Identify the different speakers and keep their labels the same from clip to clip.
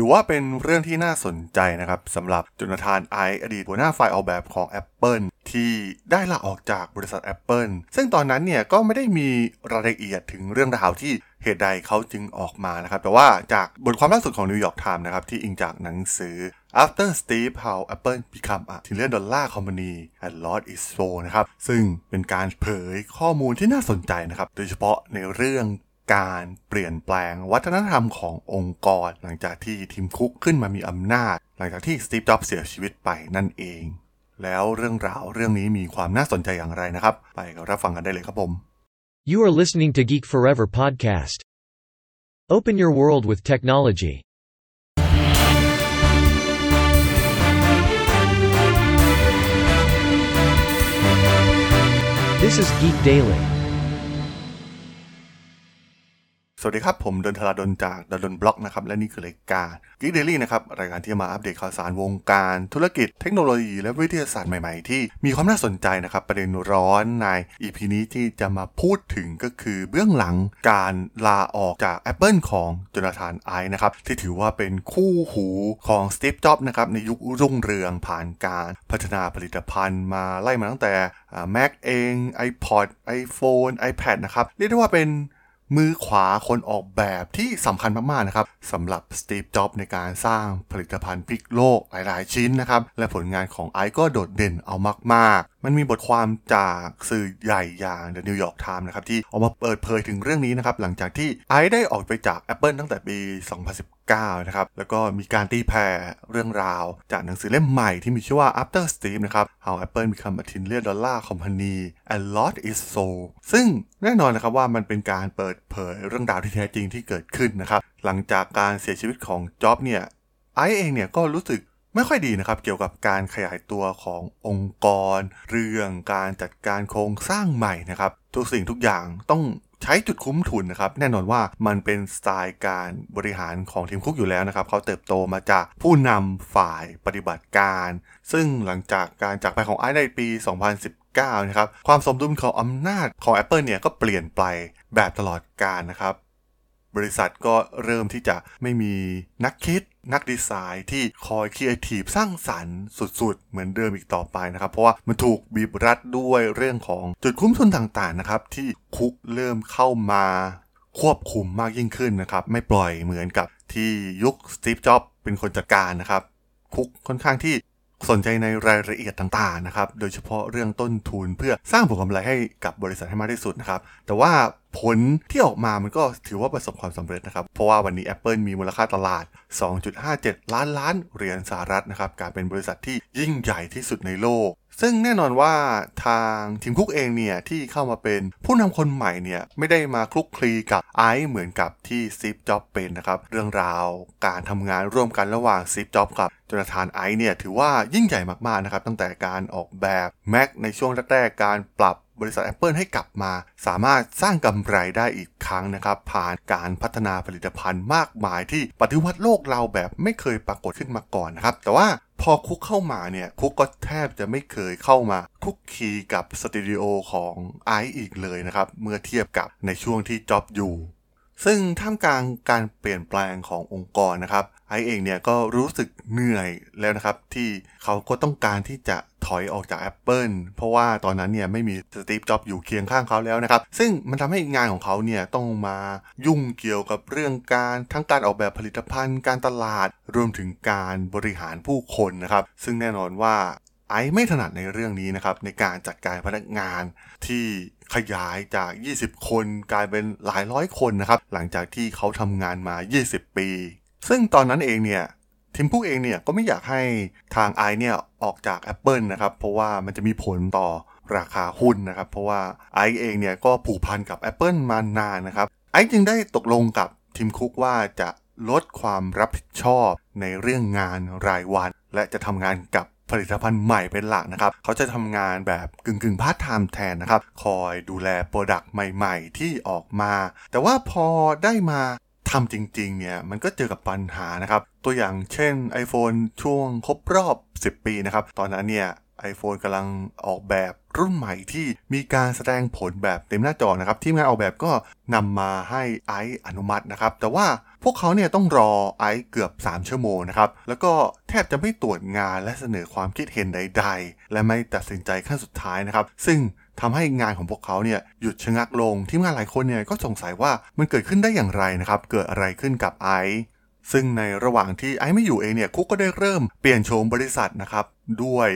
Speaker 1: ถือว่าเป็นเรื่องที่น่าสนใจนะครับสำหรับจุนทานไออดีตหัวหน้าฝ่ายออกแบบของ Apple ที่ได้ลาออกจากบริษัท Apple ซึ่งตอนนั้นเนี่ยก็ไม่ได้มีรายละเอียดถึงเรื่องราวที่เหตุใดเขาจึงออกมานะครับ แต่ว่าจากบทความล่าสุดของ New York Times นะครับ ที่อิงจากหนังสือ After Steve How Apple Become a Trillion Dollar Company and Lost Its Soul นะครับ ซึ่งเป็นการเผยข้อมูลที่น่าสนใจนะครับ โดยเฉพาะในเรื่อง การเปลี่ยนแปลงวัฒนธรรมขององค์กร หลังจากที่ทีมคุกขึ้นมามีอำนาจ หลังจากที่สตีฟจ็อบเสียชีวิตไปนั่นเอง แล้วเรื่องราวเรื่องนี้มีความน่าสนใจอย่างไรนะครับ ไปรับฟังกันได้เลยครับผม
Speaker 2: You are listening to Geek Forever podcast. Open your world with technology. This is Geek Daily.
Speaker 1: สวัสดีครับ ผมดนทราดนจากดนบล็อกนะครับ และนี่คือรายการ Geek Daily นะครับ รายการที่มาอัปเดตข่าวสารวงการ ธุรกิจเทคโนโลยีและวิทยาศาสตร์ใหม่ๆ ที่มีความน่าสนใจนะครับ ประเด็นร้อนใน EP นี้ที่จะมาพูดถึงก็คือเบื้องหลังการลาออกจาก Apple ของจนาธานไอนะครับ ที่ถือว่าเป็นคู่หูของสตีฟจ็อบนะครับในยุครุ่งเรืองผ่านการพัฒนาผลิตภัณฑ์มาไล่มาตั้งแต่ Mac เอง iPod iPhone iPad นะครับเรียกได้ว่าเป็น มือขวาคนออกแบบที่สำคัญมากๆนะครับสำหรับสตีฟจ็อบในการสร้างผลิตภัณฑ์พลิกโลกหลายๆ ชิ้นนะครับ และผลงานของไอซ์ก็โดดเด่นเอามากๆมันมีบทความจากสื่อใหญ่อย่าง The New York Times นะครับที่ออกมาเปิดเผยถึงเรื่องนี้นะครับหลังจากที่ไอซ์ได้ออกไปจาก Apple ตั้งแต่ปี 2019 นะครับแล้วก็มีการตีแผ่เรื่องราว จากหนังสือเล่มใหม่ที่มีชื่อว่า After Steve นะครับ How Apple Become a Trillion Dollar Company and Lost Its Soul ซึ่งแน่นอนนะครับว่ามันเป็นการเปิดเผยเรื่องราวที่แท้จริงที่เกิดขึ้นนะครับหลังจากการเสียชีวิตของจ็อบเนี่ยไอซ์เองเนี่ยก็รู้สึก ไม่ค่อยดีนะครับ เกี่ยวกับการขยายตัวขององค์กร เรื่องการจัดการโครงสร้างใหม่นะครับ ทุกสิ่งทุกอย่างต้องใช้จุดคุ้มทุนนะครับ แน่นอนว่ามันเป็นสไตล์การบริหารของ Tim Cook อยู่แล้วนะครับ เขาเติบโตมาจากผู้นำฝ่ายปฏิบัติการ ซึ่งหลังจากการจากไปของไอซ์ในปี 2019 นะครับ ความสมดุลของอำนาจของ Apple เนี่ยก็เปลี่ยนไปแบบตลอดกาลนะครับ บริษัทก็เริ่มที่จะไม่มีนักคิดนักดีไซน์ที่คอยครีเอทีฟสร้างสรรค์สุดๆ เหมือนเดิมอีกต่อไปนะครับ เพราะว่ามันถูกบีบรัดด้วยเรื่องของจุดคุ้มทุนต่างๆนะครับ ที่คุกเริ่มเข้ามาควบคุมมากยิ่งขึ้นนะครับ ไม่ปล่อยเหมือนกับที่ยุคสตีฟจ็อบเป็นคนจัดการนะครับ คุกค่อนข้างที่ สนใจในรายละเอียดต่างๆนะครับโดยเฉพาะเรื่องต้นทุนเพื่อสร้างผลกำไรให้กับบริษัทให้มากที่สุดนะครับแต่ว่าผลที่ออกมามันก็ถือว่าประสบความสำเร็จนะครับ เพราะว่าวันนี้ Apple มีมูลค่าตลาด 2.57 ล้านล้านเหรียญสหรัฐนะครับ การเป็นบริษัทที่ยิ่งใหญ่ที่สุดในโลก ซึ่งแน่นอนว่าทางทีมคุกเองเนี่ยที่เข้ามาเป็นผู้นำคนใหม่เนี่ยไม่ได้มาคลุกคลีกับไอซ์เหมือนกับที่ซีฟจ็อบเป็นนะครับเรื่องราวการทำงานร่วมกันระหว่างซีฟจ็อบกับจนาธานไอซ์เนี่ยถือว่ายิ่งใหญ่มากๆนะครับตั้งแต่การออกแบบ Mac ในช่วงแรกๆการปรับบริษัท Apple ให้กลับมา สามารถสร้างกำไรได้อีกครั้งนะครับ ผ่านการพัฒนาผลิตภัณฑ์มากมายที่ปฏิวัติโลกเราแบบไม่เคยปรากฏขึ้นมาก่อนนะครับ แต่ว่า พอคุกเข้ามาเนี่ยคุกก็แทบจะไม่เคยเข้ามาคุกคีกับสตูดิโอของไอซ์อีกเลยนะครับ เมื่อเทียบกับในช่วงที่จ็อบอยู่ ซึ่งท่ามกลางการเปลี่ยนแปลงขององค์กรนะครับ ไอเองเนี่ยก็รู้สึกเหนื่อยแล้วนะครับ ที่เขาก็ต้องการที่จะถอยออกจาก Apple เพราะว่าตอนนั้นเนี่ยไม่มีสตีฟจ็อบอยู่เคียงข้างเขาแล้วนะครับ ซึ่งมันทำให้งานของเขาเนี่ยต้องมายุ่งเกี่ยวกับเรื่องการทั้งการออกแบบผลิตภัณฑ์ การตลาด รวมถึงการบริหารผู้คนนะครับ ซึ่งแน่นอนว่า ไอไม่ถนัดในเรื่องนี้นะครับในการจัดการพนักงานที่ขยายจาก 20 คนกลายเป็นหลายร้อยคนนะครับหลังจากที่เขาทำงานมา 20 ปี ซึ่งตอนนั้นเองเนี่ยทีมผู้เองเนี่ยก็ไม่อยากให้ทางไอเนี่ยออกจาก Apple นะครับเพราะว่ามันจะมีผลต่อราคาหุ้นนะครับเพราะว่าไอเองเนี่ยก็ผูกพันกับ Apple มานานนะครับไอจึงได้ตกลงกับ Tim Cook ว่าจะลดความรับผิดชอบในเรื่องงานรายวัน และจะทำงานกับ ผลิตภัณฑ์ใหม่เป็นหลักนะครับ เขาจะทำงานแบบกึ่งกึ่งพาร์ทไทม์แทนนะครับ คอยดูแล product ใหม่ๆ ที่ออกมา แต่ว่าพอได้มาทำจริงๆ เนี่ย มันก็เจอกับปัญหานะครับ ตัวอย่างเช่น iPhone ช่วงครบรอบ 10 ปีนะครับ ตอนนั้นเนี่ย iPhone กำลังออกแบบรุ่นใหม่ที่มีการแสดงผลแบบเต็มหน้าจอนะครับ ทีมงานออกแบบก็นำมาให้ไออนุมัตินะครับ แต่ว่าพวกเขาเนี่ยต้องรอไอเกือบ 3 ชั่วโมงนะครับ แล้วก็แทบจะไม่ตรวจงานและเสนอความคิดเห็นใด ๆ และไม่ตัดสินใจขั้นสุดท้ายนะครับ ซึ่งทำให้งานของพวกเขาเนี่ยหยุดชะงักลง ทีมงานหลายคนเนี่ยก็สงสัยว่ามันเกิดขึ้นได้อย่างไรนะครับ เกิดอะไรขึ้นกับไอ ซึ่งในระหว่างที่ไอซ์ไม่อยู่เองเนี่ยคุกก็ได้เริ่มเปลี่ยนโฉมบริษัทนะครับด้วย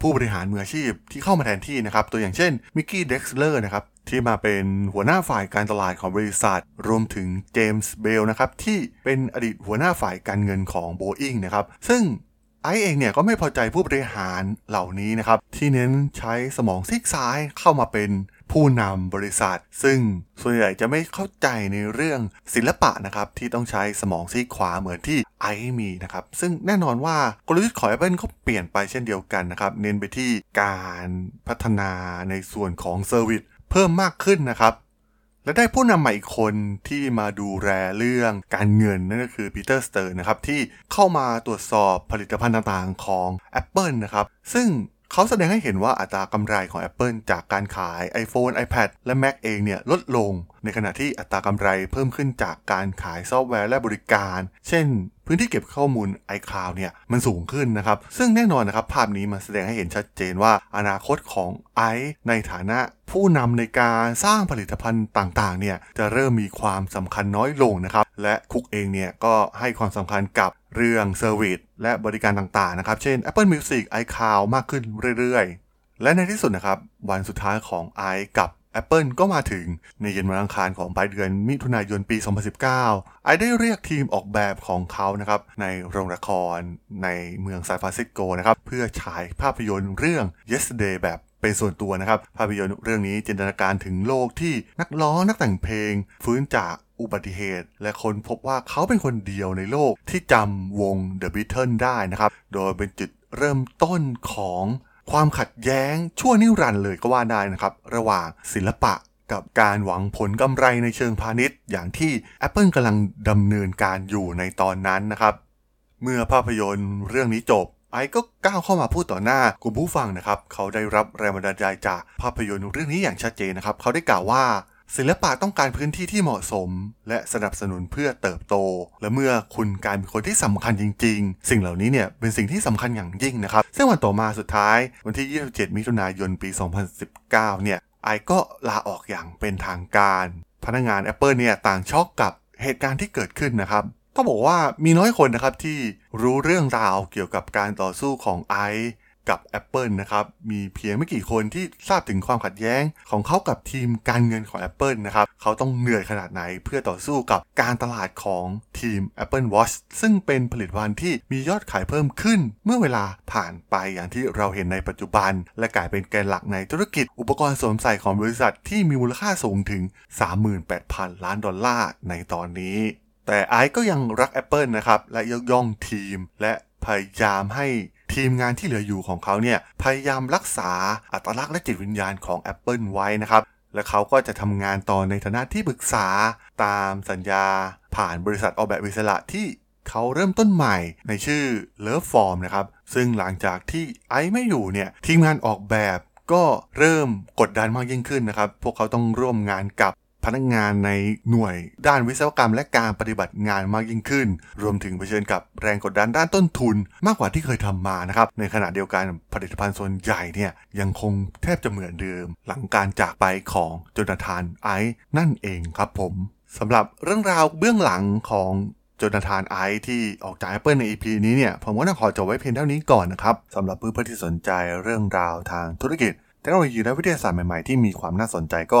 Speaker 1: ผู้บริหารมืออาชีพที่เข้ามาแทนที่นะครับตัวอย่างเช่น Mickey Drexler นะครับที่มาเป็นหัวหน้าฝ่ายการตลาดของบริษัท รวมถึง James Bell นะครับที่เป็นอดีตหัวหน้าฝ่ายการเงินของโบอิงนะครับซึ่ง Ive เองเนี่ยก็ไม่พอใจผู้บริหารเหล่านี้นะครับที่เน้นใช้สมองซีกซ้ายเข้ามาเป็น ผู้นำบริษัท ซึ่งส่วนใหญ่จะไม่เข้าใจในเรื่องศิลปะนะครับที่ต้องใช้สมองซีกขวาเหมือนที่ Iveมีนะครับซึ่งแน่นอนว่ากลยุทธ์ของ Apple ก็เปลี่ยนไปเช่นเดียวกันนะครับเน้นไปที่การพัฒนาในส่วนของ service เพิ่มมากขึ้นนะครับและได้ผู้นำใหม่อีกคนที่มาดูแลเรื่องการเงินนั่นก็คือ Peter Stern นะครับที่เข้ามาตรวจสอบผลิตภัณฑ์ต่างๆของ Apple นะครับซึ่ง เขาแสดงให้เห็นว่าอัตรากำไรของ Apple จากการขาย iPhone iPad และ Mac เองเนี่ยลดลง ในขณะที่อัตรากำไรเพิ่มขึ้นจากการขายซอฟต์แวร์และบริการ เช่น พื้นที่เก็บข้อมูล iCloud เนี่ยมันสูงขึ้นนะครับ ซึ่งแน่นอนนะครับ ภาพนี้มันแสดงให้เห็นชัดเจนว่าอนาคตของไอในฐานะผู้นำในการสร้างผลิตภัณฑ์ต่างๆเนี่ยจะเริ่มมีความสำคัญน้อยลงนะครับและคุกเองเนี่ยก็ให้ความสำคัญกับ เรื่องเซอร์วิสและบริการต่างๆนะครับ เช่น Apple Music iCloud มากขึ้นเรื่อยๆ และในที่สุดนะครับ วันสุดท้ายของ i กับ Apple ก็มาถึงในเย็นวันอังคารของปลายเดือนมิถุนายนปี 2019 ไอได้เรียกทีมออกแบบของเขานะครับในโรงละครในเมืองซานฟรานซิสโกนะครับ เพื่อฉายภาพยนตร์เรื่อง Yesterday แบบ เป็นส่วนตัวนะครับ ภาพยนตร์เรื่องนี้จินตนาการถึงโลกที่นักร้องนักแต่งเพลง ฟื้นจากอุบัติเหตุ และคนพบว่าเขาเป็นคนเดียวในโลกที่จำวง The Beatles ได้นะครับ โดยเป็นจุดเริ่มต้นของความขัดแย้งชั่วนิรันดร์เลยก็ว่าได้นะครับ ระหว่างศิลปะกับการหวังผลกำไรในเชิงพาณิชย์ อย่างที่ Apple กำลังดำเนินการอยู่ในตอนนั้นนะครับ เมื่อภาพยนตร์เรื่องนี้จบ ไอ้ก็ก้าวเข้ามาพูดต่อหน้ากลุ่มผู้ฟังนะครับ เขาได้รับแรงบันดาลใจจากภาพยนตร์เรื่องนี้อย่างชัดเจนนะครับ เขาได้กล่าวว่า ศิลปะต้องการพื้นที่ที่เหมาะสม และสนับสนุนเพื่อเติบโต และเมื่อคุณกลายเป็นคนที่สำคัญจริง ๆ สิ่งเหล่านี้เนี่ยเป็นสิ่งที่สำคัญอย่างยิ่งนะครับซึ่งวันต่อมาสุดท้าย วันที่ 27 มิถุนายนปี 2019 เนี่ยไอก็ลาออกอย่างเป็นทางการ พนักงาน Apple เนี่ยต่างช็อกกับเหตุการณ์ที่เกิดขึ้นนะครับ ต้องบอกว่ามีน้อยคนนะครับที่รู้เรื่องราวเกี่ยวกับการต่อสู้ของไอกับ Apple นะครับ มีเพียงไม่กี่คนที่ทราบถึงความขัดแย้งของเขากับทีมการเงินของ Apple นะครับ เขาต้องเหนื่อยขนาดไหนเพื่อต่อสู้กับการตลาดของทีม Apple Watch ซึ่งเป็นผลิตภัณฑ์ที่มียอดขายเพิ่มขึ้น เมื่อเวลาผ่านไปอย่างที่เราเห็นในปัจจุบัน และกลายเป็นแกนหลักในธุรกิจ อุปกรณ์สวมใส่ของบริษัทที่มีมูลค่าสูงถึง 38,000 ล้านดอลลาร์ในตอนนี้ แต่ไอซ์ก็ยังรัก Apple นะครับ และยกย่องทีม และพยายามให้ทีมงานที่เหลืออยู่ของเขาเนี่ย พยายามรักษาอัตลักษณ์และจิตวิญญาณของ Apple ไว้นะครับ และเขาก็จะทำงานต่อในฐานะที่ปรึกษาตามสัญญา ผ่านบริษัทออกแบบอิสระที่เขาเริ่มต้นใหม่ในชื่อ Love Form นะครับ ซึ่งหลังจากที่ไอไม่อยู่เนี่ย ทีมงานออกแบบก็เริ่มกดดันมากยิ่งขึ้นนะครับ พวกเขาต้องร่วมงานกับ พนักงานในหน่วยด้านวิศวกรรมและการปฏิบัติงานมากยิ่งขึ้น รวมถึงเผชิญกับแรงกดดันด้านต้นทุนมากกว่าที่เคยทำมานะครับ ในขณะเดียวกันผลิตภัณฑ์ส่วนใหญ่เนี่ยยังคงแทบจะเหมือนเดิม หลังการจากไปของโจนาธานไอซ์นั่นเองครับผมสำหรับเรื่องราวเบื้องหลังของ Jonathan Ive ที่ออกจาก Apple ใน EP นี้เนี่ย ผมก็ต้องขอจบไว้เพียงเท่านี้ก่อนนะครับสำหรับเพื่อนๆที่สนใจเรื่องราวทางธุรกิจ เทคโนโลยีและวิทยาศาสตร์ใหม่ๆ ที่มีความน่าสนใจก็